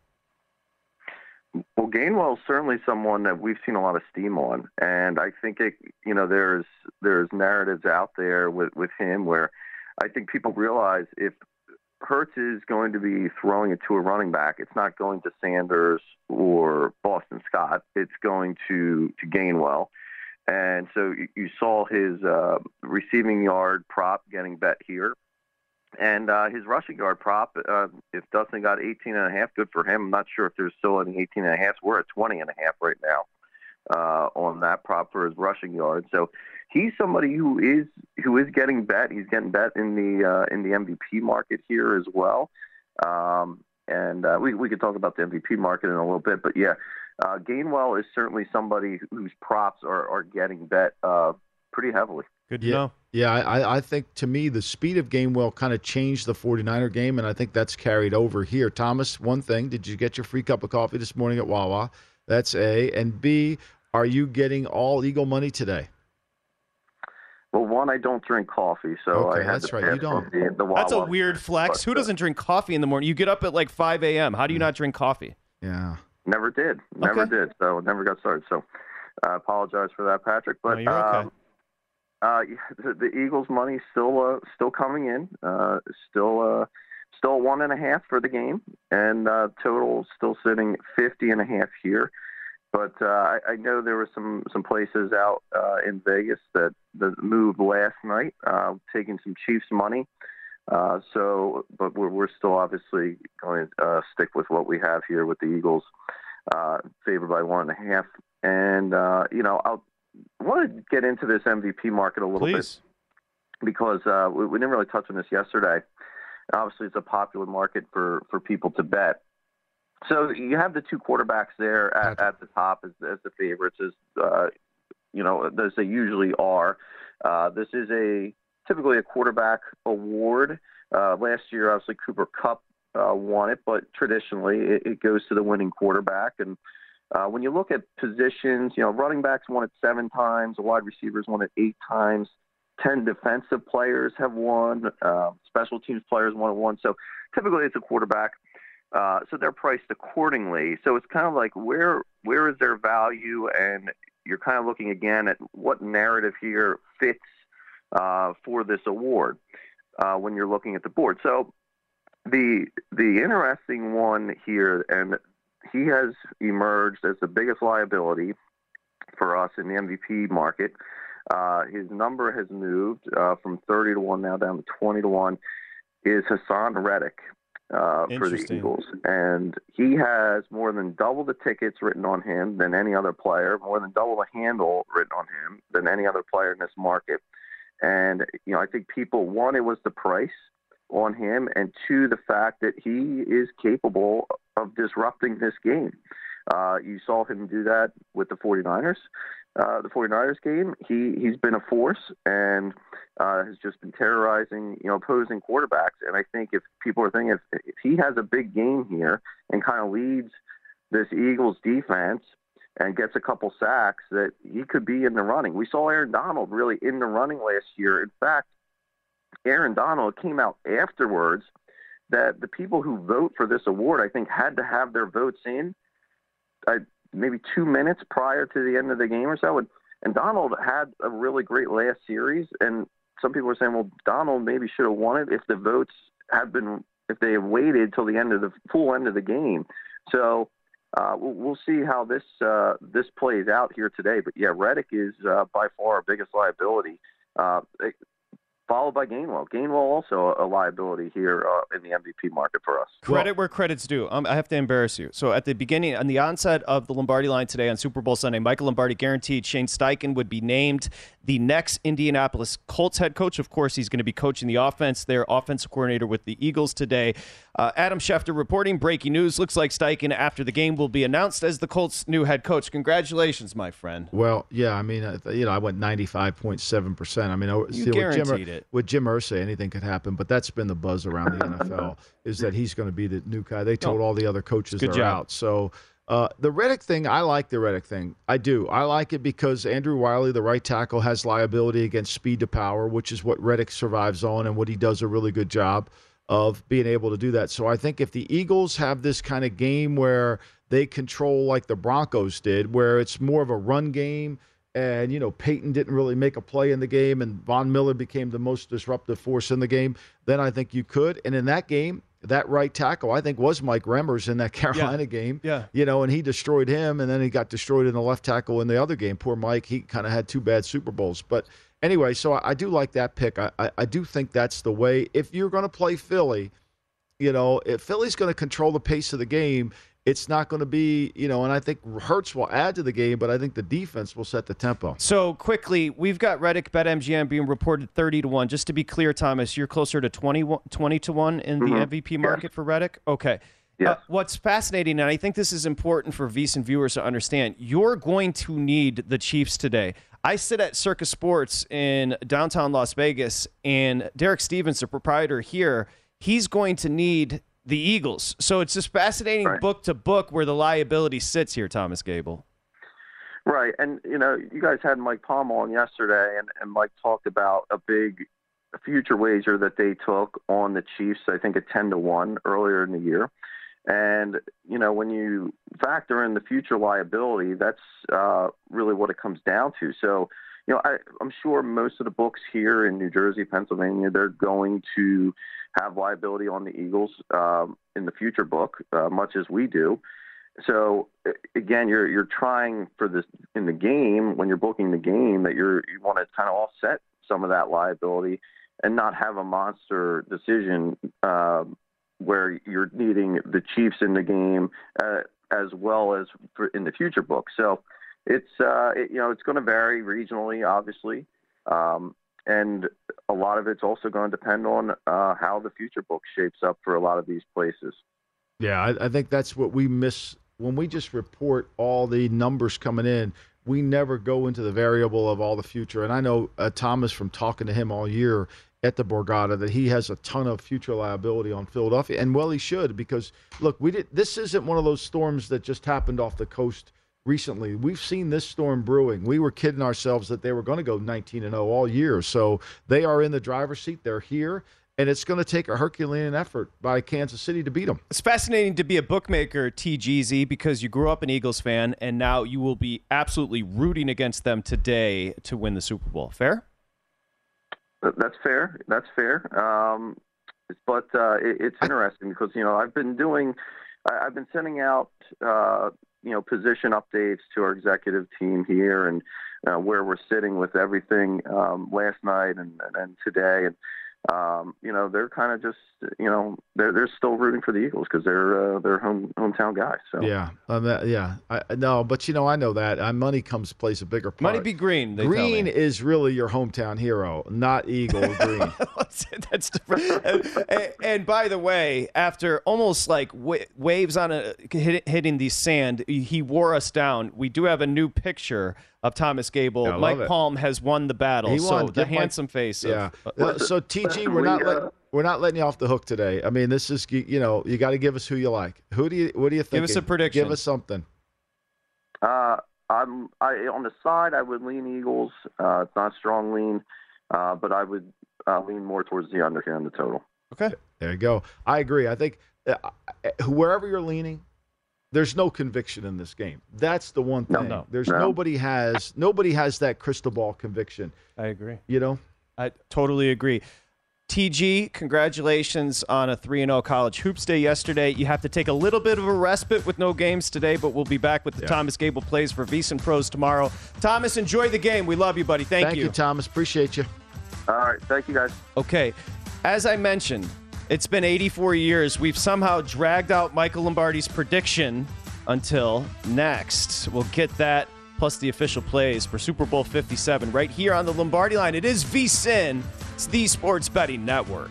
Speaker 8: Well, Gainwell is certainly someone that we've seen a lot of steam on, and I think it. You know, there's there's narratives out there with with him where I think people realize if Hurts is going to be throwing it to a running back, it's not going to Sanders or Boston Scott. It's going to to Gainwell, and so you, saw his uh, receiving yard prop getting bet here. And uh, his rushing yard prop, uh, if Dustin got 18 and a half, good for him. I'm not sure if there's still any 18 and a half. We're at 20 and a half right now uh, on that prop for his rushing yard. So he's somebody who is who is getting bet. He's getting bet in the uh, in the MVP market here as well. Um, and uh, we we could talk about the MVP market in a little bit, but yeah, uh, Gainwell is certainly somebody whose props are are getting bet uh, pretty heavily.
Speaker 4: Good
Speaker 5: to yeah, know. Yeah, I, I think to me the speed of Gainwell kind of changed the 49er game, and I think that's carried over here. Thomas, one thing, did you get your free cup of coffee this morning at Wawa? That's A. And B, Are you getting all Eagle money today?
Speaker 8: Well, one, I don't drink coffee, so
Speaker 5: Okay,
Speaker 8: I had
Speaker 5: that's
Speaker 8: to
Speaker 5: right, you don't.
Speaker 8: The, the
Speaker 4: That's a weird flex. Who
Speaker 8: But, uh,
Speaker 4: doesn't drink coffee in the morning? You get up at like 5 a.m. How do you not drink coffee?
Speaker 5: Yeah.
Speaker 8: Never did. Never
Speaker 4: Okay.
Speaker 8: did. So never got started. So I apologize for that, Patrick. But
Speaker 4: No, okay.
Speaker 8: um, uh, the, the Eagles' money still uh, still coming in. Uh, still uh, still one and a half for the game, and uh, total still sitting fifty and a half here. But uh, I, I know there were some some places out uh, in Vegas that that moved last night, uh, taking some Chiefs money. Uh, so, but we're, we're still obviously going to uh, stick with what we have here with the Eagles, uh, favored by one and a half. And uh, you know, I'll want to get into this MVP market a little
Speaker 4: Please.
Speaker 8: bit because uh, we, we didn't really touch on this yesterday. Obviously, it's a popular market for for people to bet. So you have the two quarterbacks there at, at the top as, as the favorites, as uh, you know, as they usually are. Uh, this is a typically a quarterback award. Uh, last year, obviously, Cooper Kupp uh, won it, but traditionally it, it goes to the winning quarterback. And uh, when you look at positions, you know, running backs won it seven times, wide receivers won it eight times. Ten defensive players have won. Uh, special teams players won it once. So typically, it's a quarterback. Uh, so they're priced accordingly. So it's kind of like where where is their value, and you're kind of looking again at what narrative here fits uh, for this award uh, when you're looking at the board. So the the interesting one here, and he has emerged as the biggest liability for us in the MVP market. Uh, his number has moved uh, from 30 to 1 now down to 20 to 1, is Haason Reddick uh, for the Eagles. And he has more than double the tickets written on him than any other player, more than double the handle written on him than any other player in this market. And, you know, I think people, one, it was the price on him, and two, the fact that he is capable of disrupting this game. Uh, you saw him do that with the 49ers. Uh, the 49ers game, he, he's been a force and uh, has just been terrorizing, you know, opposing quarterbacks. And I think if people are thinking if, if he has a big game here and kind of leads this Eagles defense and gets a couple sacks, that he could be in the running. We saw Aaron Donald really in the running last year. In fact, Aaron Donald came out afterwards that the people who vote for this award, I think, had to have their votes in uh, maybe two minutes prior to the end of the game or so. And, and Donald had a really great last series. And some people were saying, well, Donald maybe should have won it if the votes had been, if they had waited till the end of the full end of the game. So uh, we'll, we'll see how this uh, this plays out here today. But yeah, Reddick is uh, by far our biggest liability. Followed by Gainwell. Gainwell also a liability here uh, in the MVP market for us.
Speaker 4: Credit where credit's due. Um, I have to embarrass you. So at the beginning, on the onset of the Lombardi line today on Super Bowl Sunday, Michael Lombardi guaranteed Shane Steichen would be named the next Indianapolis Colts head coach. Of course, he's going to be coaching the offense, their offensive coordinator with the Eagles today. Uh, Adam Schefter reporting breaking news. Looks like Steichen after the game will be announced as the Colts' new head coach. Congratulations, my friend.
Speaker 5: Well, yeah, I mean, uh, you know, I went ninety five point seven percent. I mean, I,
Speaker 4: You
Speaker 5: see, with Jim,
Speaker 4: guaranteed it.
Speaker 5: with Jim Irsay, anything could happen, but that's been the buzz around the NFL is that he's going to be the new guy. They told
Speaker 4: No.
Speaker 5: all the other coaches they're
Speaker 4: job.
Speaker 5: out. So uh, the Reddick thing, I like the Reddick thing. I do. I like it because Andrew Wylie, the right tackle, has liability against speed to power, which is what Reddick survives on and what he does a really good job of being able to do that. So I think if the Eagles have this kind of game where they control like the Broncos did, where it's more of a run game and you know Peyton didn't really make a play in the game and Von Miller became the most disruptive force in the game, then I think you could. And in that game, that right tackle I think was Mike Remmers in that Carolina game.
Speaker 4: Yeah.
Speaker 5: You know, and he destroyed him and then he got destroyed in the left tackle in the other game. Poor Mike, he kind of had two bad Super Bowls. But anyway, so I, I do like that pick. I, I, I do think that's the way. If you're going to play Philly, you know, if Philly's going to control the pace of the game, it's not going to be, you know, and I think Hurts will add to the game, but I think the defense will set the tempo.
Speaker 4: So quickly, we've got Reddick BetMGM being reported 30 to 1. Just to be clear, Thomas, you're closer to 20, 20 to 1 in the
Speaker 8: Mhm.
Speaker 4: MVP market for Reddick? Okay.
Speaker 8: Yes.
Speaker 4: Uh, what's fascinating, and I think this is important for VSiN viewers to understand, you're going to need the Chiefs today. I sit at Circa Sports in downtown Las Vegas, and Derek Stevens, the proprietor here, he's going to need the Eagles. So it's this fascinating book to book where the liability sits here, Thomas Gable.
Speaker 8: Right, and you know, you guys had Mike Palm on yesterday, and, and Mike talked about a big future wager that they took on the Chiefs. I think at ten to one earlier in the year, and you know, when you factor in the future liability, that's uh, really what it comes down to. So, you know, I, I'm sure most of the books here in New Jersey, Pennsylvania, they're going to have liability on the Eagles um, in the future book, uh, much as we do. So again, you're you're trying for this in the game when you're booking the game that you're you want to kind of offset some of that liability and not have a monster decision uh, where you're needing the Chiefs in the game uh, as well as for, in the future book. So it's uh, it, you know it's going to vary regionally, obviously. Um, and a lot of it's also going to depend on uh, how the future book shapes up for a lot of these places.
Speaker 5: Yeah, I, I think that's what we miss when we just report all the numbers coming in. We never go into the variable of all the future. And I know uh, Thomas from talking to him all year at the Borgata that he has a ton of future liability on Philadelphia, and well, he should because look, we did. This isn't one of those storms that just happened off the coast recently. We've seen this storm brewing. We were kidding ourselves that they were going to go 19 and 0 all year. So they are in the driver's seat. They're here. And it's going to take a Herculean effort by Kansas City to beat them.
Speaker 4: It's fascinating to be a bookmaker, TGZ, because you grew up an Eagles fan, and now you will be absolutely rooting against them today to win the Super Bowl. Fair?
Speaker 8: That's fair. That's fair. Um, but uh, it, it's interesting because you know I've been doing, I, have been sending out uh, you know position updates to our executive team here and uh, where we're sitting with everything um, last night and, and today and um, you know, they're kind of just, you know, they're they're still rooting for the Eagles because they're uh, they're home hometown guys. So
Speaker 5: yeah, um, yeah, I, no, but you know, I know that uh, money comes plays a bigger part.
Speaker 4: Money be green.
Speaker 5: green is really your hometown hero, not Eagle green.
Speaker 4: That's different. and, and, by the way, after almost like waves on a hit, hitting the sand, he wore us down. We do have a new picture of Thomas Gable.
Speaker 5: Yeah,
Speaker 4: Mike
Speaker 5: it.
Speaker 4: Palm has won the battle.
Speaker 5: He
Speaker 4: so
Speaker 5: won.
Speaker 4: the
Speaker 5: Mike-
Speaker 4: handsome face.
Speaker 5: Yeah.
Speaker 4: uh,
Speaker 5: Uh, so TG, we're not let, we're not letting you off the hook today. I mean, this is you know you got to give us who you like. Who do you what do you think?
Speaker 4: Give us a prediction.
Speaker 5: Give us something.
Speaker 8: Uh, I'm I on the side. I would lean Eagles. Uh, it's not a strong lean, uh, but I would uh, lean more towards the under here on the total.
Speaker 4: Okay.
Speaker 5: There you go. I agree. I think uh, wherever you're leaning, there's no conviction in this game. That's the one thing.
Speaker 8: no,
Speaker 5: there's
Speaker 8: no.
Speaker 5: nobody has nobody has that crystal ball conviction.
Speaker 4: I agree.
Speaker 5: You know.
Speaker 4: I totally agree. TG, congratulations on a 3 0 college hoops day yesterday. You have to take a little bit of a respite with no games today, but we'll be back with the
Speaker 5: Yeah.
Speaker 4: Thomas Gable plays for VSiN Pros tomorrow. Thomas, enjoy the game. We love you, buddy. Thank,
Speaker 5: Thank you, Thomas. Appreciate you.
Speaker 8: All right, thank you guys.
Speaker 4: Okay, as I mentioned, it's been 84 years. We've somehow dragged out Michael Lombardi's prediction until next. We'll get that plus the official plays for Super Bowl 57 right here on the Lombardi line. It is VSIN, it's the Sports Betting Network.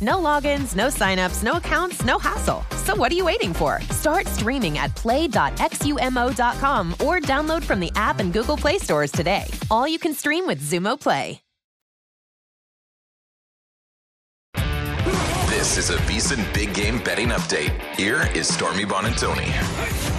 Speaker 9: No logins, no signups, no accounts, no hassle. So what are you waiting for? Start streaming at play.xumo.com or download from the app and Google Play stores today. All you can stream with Xumo Play.
Speaker 6: This is a VSiN Big Game Betting Update. Here is Stormy Buonantony.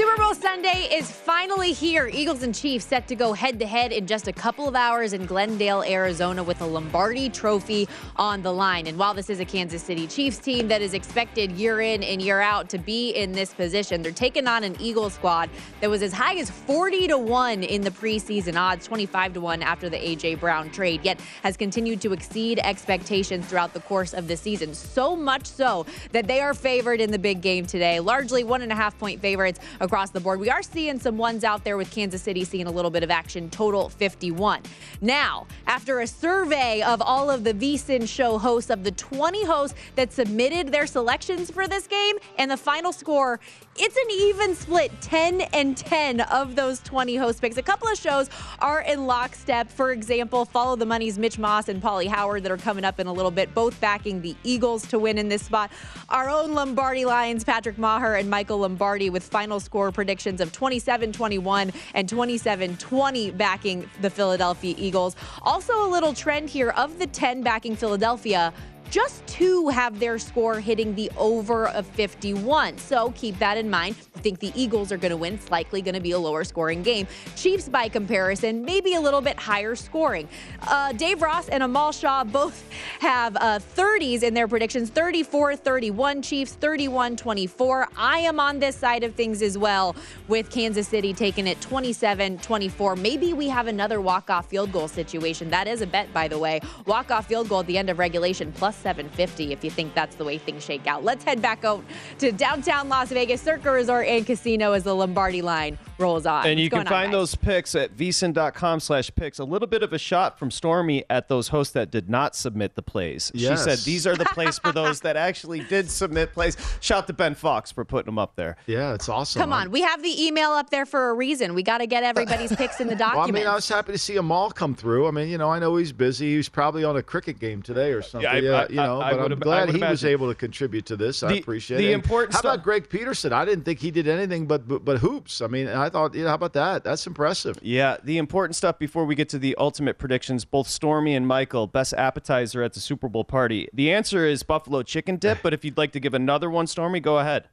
Speaker 7: Super Bowl Sunday is finally here. Eagles and Chiefs set to go head to head in just a couple of hours in Glendale, Arizona, with a Lombardi trophy on the line. And while this is a Kansas City Chiefs team that is expected year in and year out to be in this position, they're taking on an Eagles squad that was as high as 40 to 1 in the preseason odds, 25 to 1 after the A.J. Brown trade, yet has continued to exceed expectations throughout the course of the season. So much so that they are favored in the big game today, largely one and a half point favorites across the board. We are seeing some ones out there with Kansas City seeing a little bit of action, total 51. Now, after a survey of all of the VSIN show hosts, of the 20 hosts that submitted their selections for this game, and the final score, it's an even split 10 and 10 of those 20 host picks. A couple of shows are in lockstep. For example, Follow the Money's Mitch Moss and Pauly Howard that are coming up in a little bit, both backing the Eagles to win in this spot. Our own Lombardi Lions, Patrick Meagher and Michael Lombardi with final score predictions of 27 21 and 27 20 backing the Philadelphia Eagles. Also, a little trend here of the 10 backing Philadelphia. Just two have their score hitting the over of 51. So keep that in mind. Think the Eagles are going to win. It's likely going to be a lower scoring game. Chiefs, by comparison, maybe a little bit higher scoring. Uh, Dave Ross and Amal Shaw both have uh, 30s in their predictions 34 31 Chiefs, 31 24. I am on this side of things as well with Kansas City taking it 27 24. Maybe we have another walk off field goal situation. That is a bet, by the way. Walk off field goal at the end of regulation plus 750 if you think that's the way things shake out. Let's head back out to downtown Las Vegas, Circa Resort and Casino as the Lombardi line rolls on.
Speaker 4: And you can
Speaker 7: going on,
Speaker 4: find
Speaker 7: guys?
Speaker 4: those picks at vsin.com slash picks. A little bit of a shot from Stormy at those hosts that did not submit the plays.
Speaker 5: Yes.
Speaker 4: She said these are the plays for those that actually did submit plays. Shout to Ben Fox for putting them up there.
Speaker 5: Yeah, it's awesome.
Speaker 7: Come on, we have the email up there for a reason. We got to get everybody's picks in the
Speaker 5: Well, I mean, I was happy to see Amal come through. I mean, you know, I know he's busy. He's probably on a cricket game today or something.
Speaker 4: I-
Speaker 5: Yeah,
Speaker 4: I-
Speaker 5: you know,
Speaker 4: I- I
Speaker 5: but
Speaker 4: would
Speaker 5: I'm
Speaker 4: im-
Speaker 5: glad
Speaker 4: would
Speaker 5: he was able to contribute to this. I
Speaker 4: The-
Speaker 5: appreciate
Speaker 4: the
Speaker 5: it.
Speaker 4: important
Speaker 5: How
Speaker 4: stuff-
Speaker 5: about Greg Peterson? I didn't think he did anything but but, but hoops. I mean, I thought, you know, how about that? That's impressive.
Speaker 4: Yeah, the important stuff before we get to the ultimate predictions, both Stormy and Michael, best appetizer at the Super Bowl party. The answer is buffalo chicken dip, but if you'd like to give another one, Stormy, go ahead.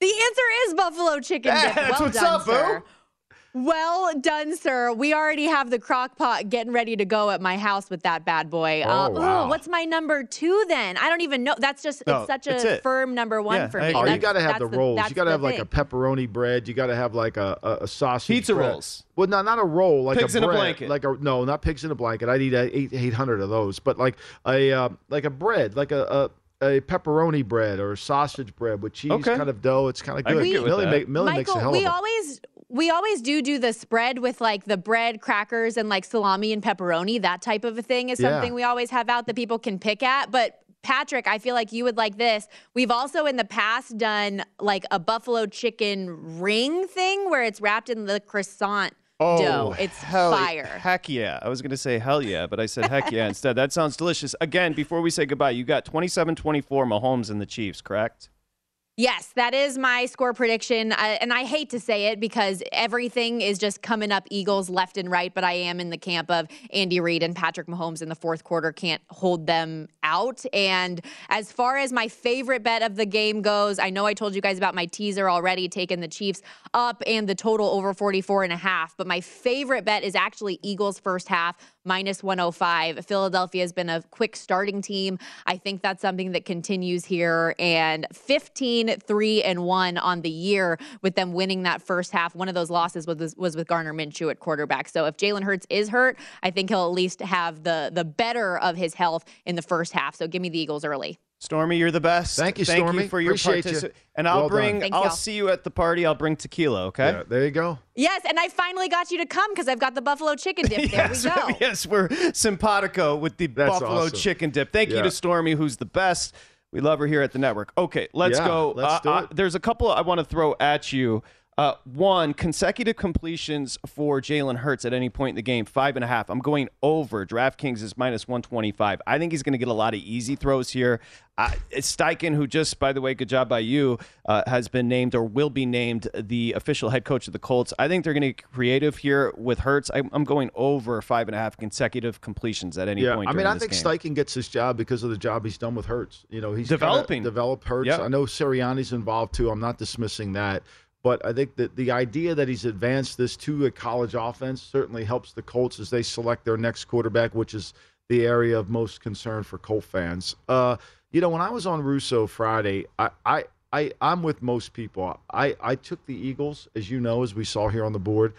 Speaker 7: the answer is buffalo chicken dip.
Speaker 4: That's
Speaker 7: well
Speaker 4: what's
Speaker 7: done,
Speaker 4: up, boo.
Speaker 7: Sir. Well done, sir. We already have the crock pot getting ready to go at my house with that bad boy. uh,
Speaker 5: Oh,
Speaker 7: ooh,
Speaker 5: wow.
Speaker 7: what's my number two then? I don't even know. That's just
Speaker 4: No,
Speaker 7: it's such
Speaker 4: that's
Speaker 7: a
Speaker 4: it.
Speaker 7: firm number one
Speaker 4: Yeah,
Speaker 7: for me.
Speaker 5: Oh, you got to have
Speaker 7: that's
Speaker 5: the rolls.
Speaker 7: that's
Speaker 5: You got to
Speaker 7: the
Speaker 5: have like a pepperoni bread. You got to have like a, a, a sausage.
Speaker 4: Pizza
Speaker 5: bread.
Speaker 4: rolls.
Speaker 5: Well, not not a roll, like
Speaker 4: Pigs
Speaker 5: a
Speaker 4: in a
Speaker 5: bread,
Speaker 4: blanket.
Speaker 5: like a no, not pigs in a blanket. I'd eat eight eight hundred of those, but like a uh, like a bread, like a. a a pepperoni bread or sausage bread with cheese
Speaker 4: Okay.
Speaker 5: kind of dough. It's kind of good.
Speaker 4: could get with
Speaker 5: Millie,
Speaker 4: that.
Speaker 5: make, Millie makes a
Speaker 7: Michael,
Speaker 5: hell
Speaker 7: we
Speaker 5: of a
Speaker 7: always we always do do the spread with like the bread, crackers, and like salami and pepperoni. That type of a thing is
Speaker 5: Yeah.
Speaker 7: something we always have out that people can pick at. But Patrick, I feel like you would like this. We've also in the past done like a buffalo chicken ring thing where it's wrapped in the croissant dough. Oh, it's
Speaker 4: Oh, hell,
Speaker 7: fire.
Speaker 4: Heck yeah. I was going to say hell yeah, but I said heck yeah instead. That sounds delicious. Again, before we say goodbye, you got 27 24 Mahomes and the Chiefs, correct?
Speaker 7: Yes, that is my score prediction. And I hate to say it because everything is just coming up Eagles left and right, but I am in the camp of Andy Reid and Patrick Mahomes in the fourth quarter can't hold them out. And as far as my favorite bet of the game goes, I know I told you guys about my teaser already, taking the Chiefs up and the total over 44 and a half. But my favorite bet is actually Eagles first half minus 105. Philadelphia has been a quick starting team. I think that's something that continues here. And 15, 3, and 1 on the year with them winning that first half. One of those losses was, was with Gardner Minshew at quarterback. So if Jalen Hurts is hurt, I think he'll at least have the, the better of his health in the first half. So give me the Eagles early.
Speaker 4: Stormy, you're the best.
Speaker 5: Thank you,
Speaker 4: Thank
Speaker 5: Stormy.
Speaker 4: you for your
Speaker 5: Appreciate you.
Speaker 4: participation. And I'll
Speaker 5: Well
Speaker 4: bring.
Speaker 7: Thank
Speaker 4: I'll
Speaker 7: y'all.
Speaker 4: see you at the party. I'll bring tequila. Okay.
Speaker 5: Yeah, there you go.
Speaker 7: Yes, and I finally got you to come because I've got the buffalo chicken dip. There
Speaker 4: yes,
Speaker 7: we go.
Speaker 4: yes, we're simpatico with the
Speaker 5: That's
Speaker 4: buffalo
Speaker 5: awesome.
Speaker 4: chicken dip. Thank you to Stormy, who's the best. We love her here at the network. Okay, let's
Speaker 5: Yeah,
Speaker 4: go.
Speaker 5: let's
Speaker 4: Uh,
Speaker 5: do
Speaker 4: uh,
Speaker 5: it.
Speaker 4: there's a couple I want to throw at you. Uh, one, consecutive completions for Jalen Hurts at any point in the game, five and a half. I'm going over. DraftKings is minus 125. I think he's going to get a lot of easy throws here. Uh, Steichen, who just, by the way, good job by you, uh, has been named or will be named the official head coach of the Colts. I think they're going to get creative here with Hurts. I'm, I'm going over five and a half consecutive completions at any
Speaker 5: yeah,
Speaker 4: point.
Speaker 5: I mean, I think
Speaker 4: game.
Speaker 5: Steichen gets his job because of the job he's done with Hurts. You know, he's
Speaker 4: Developing.
Speaker 5: developed Hurts.
Speaker 4: Yep.
Speaker 5: I know Sirianni's involved too. I'm not dismissing that, but I think that the idea that he's advanced this to a college offense certainly helps the Colts as they select their next quarterback, which is the area of most concern for Colt fans. Uh, you know, when I was on Russo Friday, I. I I, I'm with most people. I, I took the Eagles, as you know, as we saw here on the board.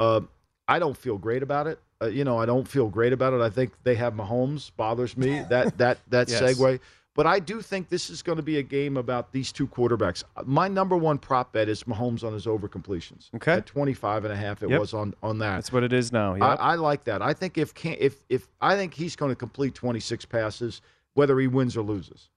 Speaker 5: Uh, I don't feel great about it. Uh, you know, I don't feel great about it. I think they have Mahomes bothers me. That that that
Speaker 4: Yes.
Speaker 5: segue. But I do think this is going to be a game about these two quarterbacks. My number one prop bet is Mahomes on his over completions.
Speaker 4: Okay.
Speaker 5: At 25 and a half it
Speaker 4: Yep.
Speaker 5: was on on that.
Speaker 4: That's what it is now.
Speaker 5: I,
Speaker 4: Yep.
Speaker 5: I like that. I think if can if if I think he's going to complete 26 passes whether he wins or loses.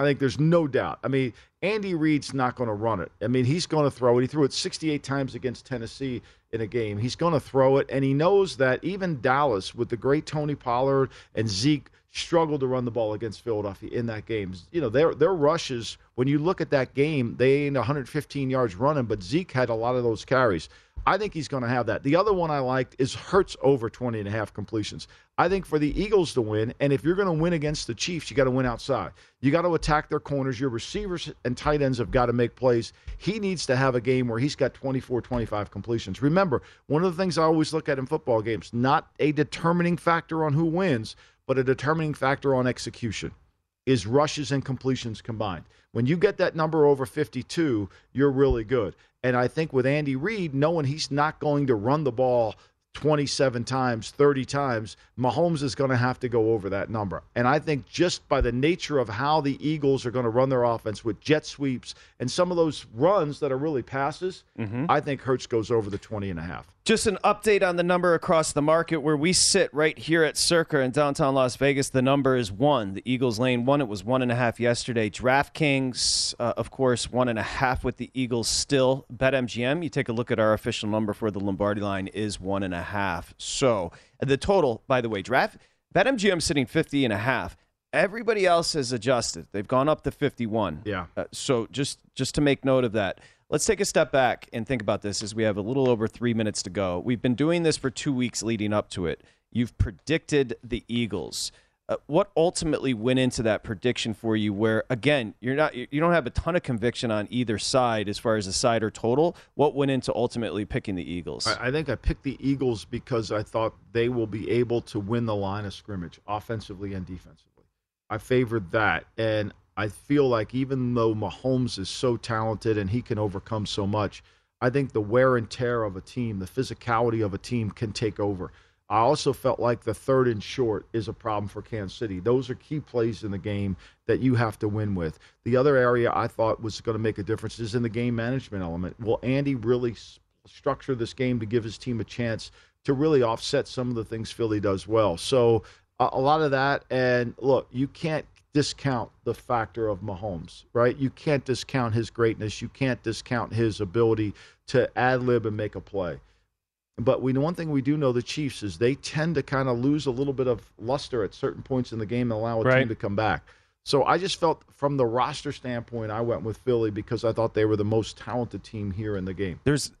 Speaker 5: I think there's no doubt. I mean, Andy Reid's not going to run it. I mean, he's going to throw it. He threw it 68 times against Tennessee in a game. He's going to throw it, and he knows that even Dallas, with the great Tony Pollard and Zeke, struggled to run the ball against Philadelphia in that game. You know, their their rushes. When you look at that game, they ain't 115 yards running, but Zeke had a lot of those carries. I think he's going to have that. The other one I liked is Hurts over 20 and a half completions. I think for the Eagles to win, and if you're going to win against the Chiefs, you got to win outside. You got to attack their corners. Your receivers and tight ends have got to make plays. He needs to have a game where he's got 24, 25 completions. Remember, one of the things I always look at in football games, not a determining factor on who wins, but a determining factor on execution is rushes and completions combined. When you get that number over 52, you're really good. And I think with Andy Reid, knowing he's not going to run the ball 27 times, 30 times, Mahomes is going to have to go over that number. And I think just by the nature of how the Eagles are going to run their offense with jet sweeps and some of those runs that are really passes, I think Hurts goes over the 20 and a half.
Speaker 4: Just an update on the number across the market where we sit right here at Circa in downtown Las Vegas. The number is one. The Eagles lane one. It was one and a half yesterday. DraftKings, uh, of course, one and a half with the Eagles still. BetMGM, you take a look at our official number for the Lombardi line is one and a half. Half so the total, by the way, draft BetMGM sitting 50 and a half. Everybody else has adjusted. They've gone up to 51.
Speaker 5: Yeah.
Speaker 4: Uh, so just just to make note of that. Let's take a step back and think about this as we have a little over three minutes to go. We've been doing this for two weeks leading up to it. You've predicted the Eagles. Uh, what ultimately went into that prediction for you? Where again, you're not you don't have a ton of conviction on either side as far as the side or total. What went into ultimately picking the Eagles?
Speaker 5: I, I think I picked the Eagles because I thought they will be able to win the line of scrimmage offensively and defensively. I favored that. And I feel like even though Mahomes is so talented and he can overcome so much, I think the wear and tear of a team, the physicality of a team can take over. I also felt like the third and short is a problem for Kansas City. Those are key plays in the game that you have to win with. The other area I thought was going to make a difference is in the game management element. Will Andy really structure this game to give his team a chance to really offset some of the things Philly does well? So a, lot of that. And look, you can't discount the factor of Mahomes, right? You can't discount his greatness. You can't discount his ability to ad lib and make a play. But we one thing we do know the Chiefs is they tend to kind of lose a little bit of luster at certain points in the game and allow a
Speaker 4: Right.
Speaker 5: team to come back. So I just felt from the roster standpoint, I went with Philly because I thought they were the most talented team here in the game.
Speaker 4: There's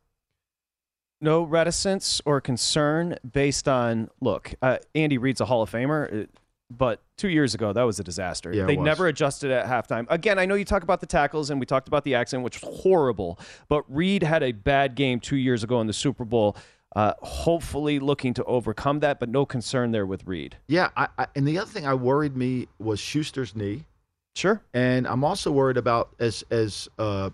Speaker 4: no reticence or concern based on look. Uh, Andy Reid's a Hall of Famer, uh, but two years ago that was a disaster.
Speaker 5: Yeah,
Speaker 4: they never adjusted at halftime. Again, I know you talk about the tackles and we talked about the accident, which was horrible. But Reid had a bad game two years ago in the Super Bowl. Uh, hopefully, looking to overcome that, but no concern there with Reid.
Speaker 5: Yeah, I, I, and the other thing I worried me was Schuster's knee.
Speaker 4: Sure.
Speaker 5: And I'm also worried about as as uh,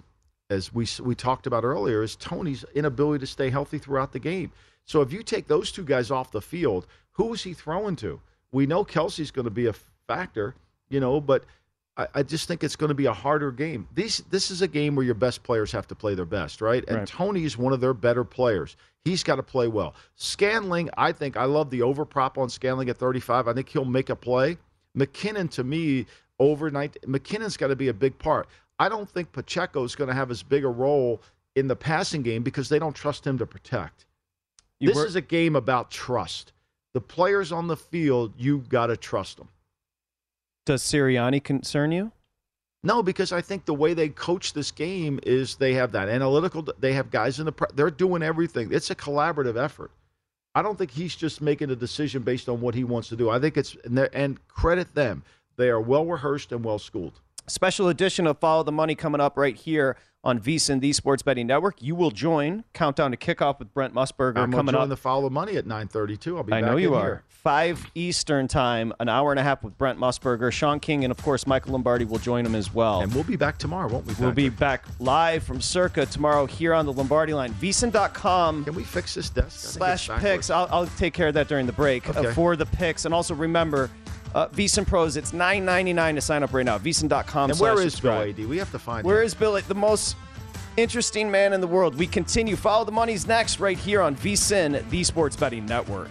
Speaker 5: as we we talked about earlier is Toney's inability to stay healthy throughout the game. So if you take those two guys off the field, who is he throwing to? We know Kelce's going to be a factor, you know, but I, I just think it's going to be a harder game. These this is a game where your best players have to play their best, right? And
Speaker 4: Right.
Speaker 5: Toney is one of their better players. He's got to play well. Scantling, I think I love the over prop on Scantling at 35. I think he'll make a play. McKinnon to me overnight McKinnon's got to be a big part. I don't think Pacheco's going to have as big a role in the passing game because they don't trust him to protect.
Speaker 4: You
Speaker 5: this
Speaker 4: were-
Speaker 5: is a game about trust. The players on the field, you've got to trust them.
Speaker 4: Does Sirianni concern you?
Speaker 5: No, because I think the way they coach this game is they have that analytical. They have guys in the. They're doing everything. It's a collaborative effort. I don't think he's just making a decision based on what he wants to do. I think it's and, and credit them. They are well rehearsed and well schooled.
Speaker 4: Special edition of Follow the Money coming up right here on VSiN, the Sports Betting Network. You will join Countdown to Kickoff with Brent Musburger
Speaker 5: I'm
Speaker 4: coming
Speaker 5: join
Speaker 4: up.
Speaker 5: the follow the money at 9:32. I'll be.
Speaker 4: I
Speaker 5: back
Speaker 4: know you are.
Speaker 5: here.
Speaker 4: Five Eastern time, an hour and a half with Brent Musburger, Shaun King, and of course Michael Lombardi will join him as well.
Speaker 5: And we'll be back tomorrow, won't we?
Speaker 4: We'll be back live from Circa tomorrow here on the Lombardi line. VSiN.com.
Speaker 5: Can we fix this desk?
Speaker 4: Slash picks. I'll, I'll take care of that during the break uh, for the picks. And also remember, uh, VSiN Pros, it's nine ninety nine to sign up right now. VSiN.com.
Speaker 5: And where
Speaker 4: slash
Speaker 5: is Bill. Adee? We have to find.
Speaker 4: Where
Speaker 5: him.
Speaker 4: is Bill? The most interesting man in the world. We continue. Follow the money's next right here on VSIN, the Sports Betting Network.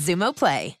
Speaker 9: Xumo Play.